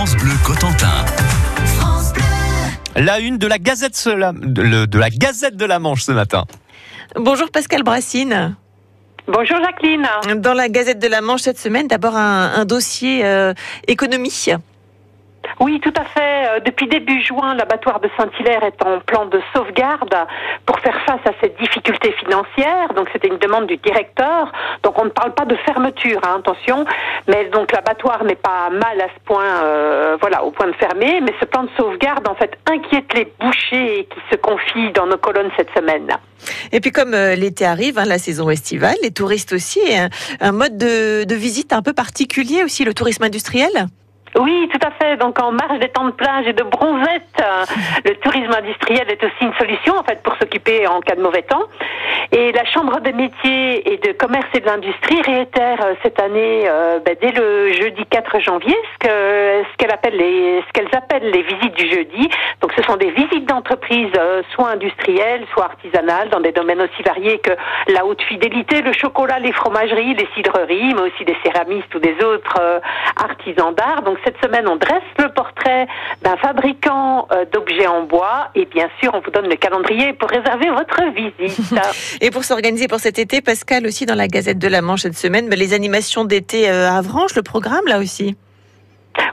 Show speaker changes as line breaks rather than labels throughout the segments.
France Bleu Cotentin.
La une de la Gazette de la, de, de la Gazette de la Manche ce matin.
Bonjour Pascal Brassine.
Bonjour Jacqueline.
Dans la Gazette de la Manche cette semaine, d'abord un, un dossier euh, économie.
Oui, tout à fait. Euh, Depuis début juin, l'abattoir de Saint-Hilaire est en plan de sauvegarde pour faire face à cette difficulté financière. Donc, c'était une demande du directeur. Donc, on ne parle pas de fermeture, hein, attention. Mais l'abattoir n'est pas mal à ce point, euh, voilà, au point de fermer. Mais ce plan de sauvegarde, en fait, inquiète les bouchers qui se confient dans nos colonnes cette semaine.
Et puis, comme euh, l'été arrive, hein, la saison estivale, les touristes aussi, un, mode de, de visite un peu particulier aussi, le tourisme industriel?
Oui, tout à fait. Donc en marge des temps de plage et de bronzette, euh, le tourisme industriel est aussi une solution en fait pour s'occuper en cas de mauvais temps. Et la Chambre des métiers et de commerce et de l'industrie réitère euh, cette année, euh, ben, dès le jeudi 4 janvier, ce que ce qu'elles appellent les visites du jeudi. Donc ce sont des visites d'entreprises, euh, soit industrielles, soit artisanales, dans des domaines aussi variés que la haute fidélité, le chocolat, les fromageries, les cidreries, mais aussi des céramistes ou des autres euh, artisans d'art. Donc cette semaine, on dresse le portrait d'un fabricant euh, d'objets en bois et bien sûr, on vous donne le calendrier pour réserver votre visite.
Et pour s'organiser pour cet été, Pascal aussi dans la Gazette de la Manche cette semaine, mais les animations d'été à Avranches, le programme là aussi.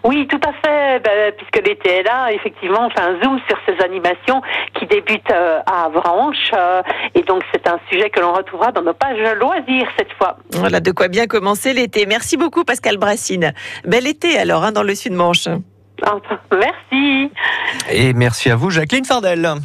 Oui, tout à fait, ben, puisque l'été est là, effectivement, on fait un zoom sur ces animations qui débutent euh, à Avranches euh, et donc c'est un sujet que l'on retrouvera dans nos pages loisirs cette fois.
Voilà de quoi bien commencer l'été. Merci beaucoup Pascal Brassine. Bel été alors hein, dans le Sud Manche.
Enfin, Merci.
Et merci à vous, Jacqueline Fardel.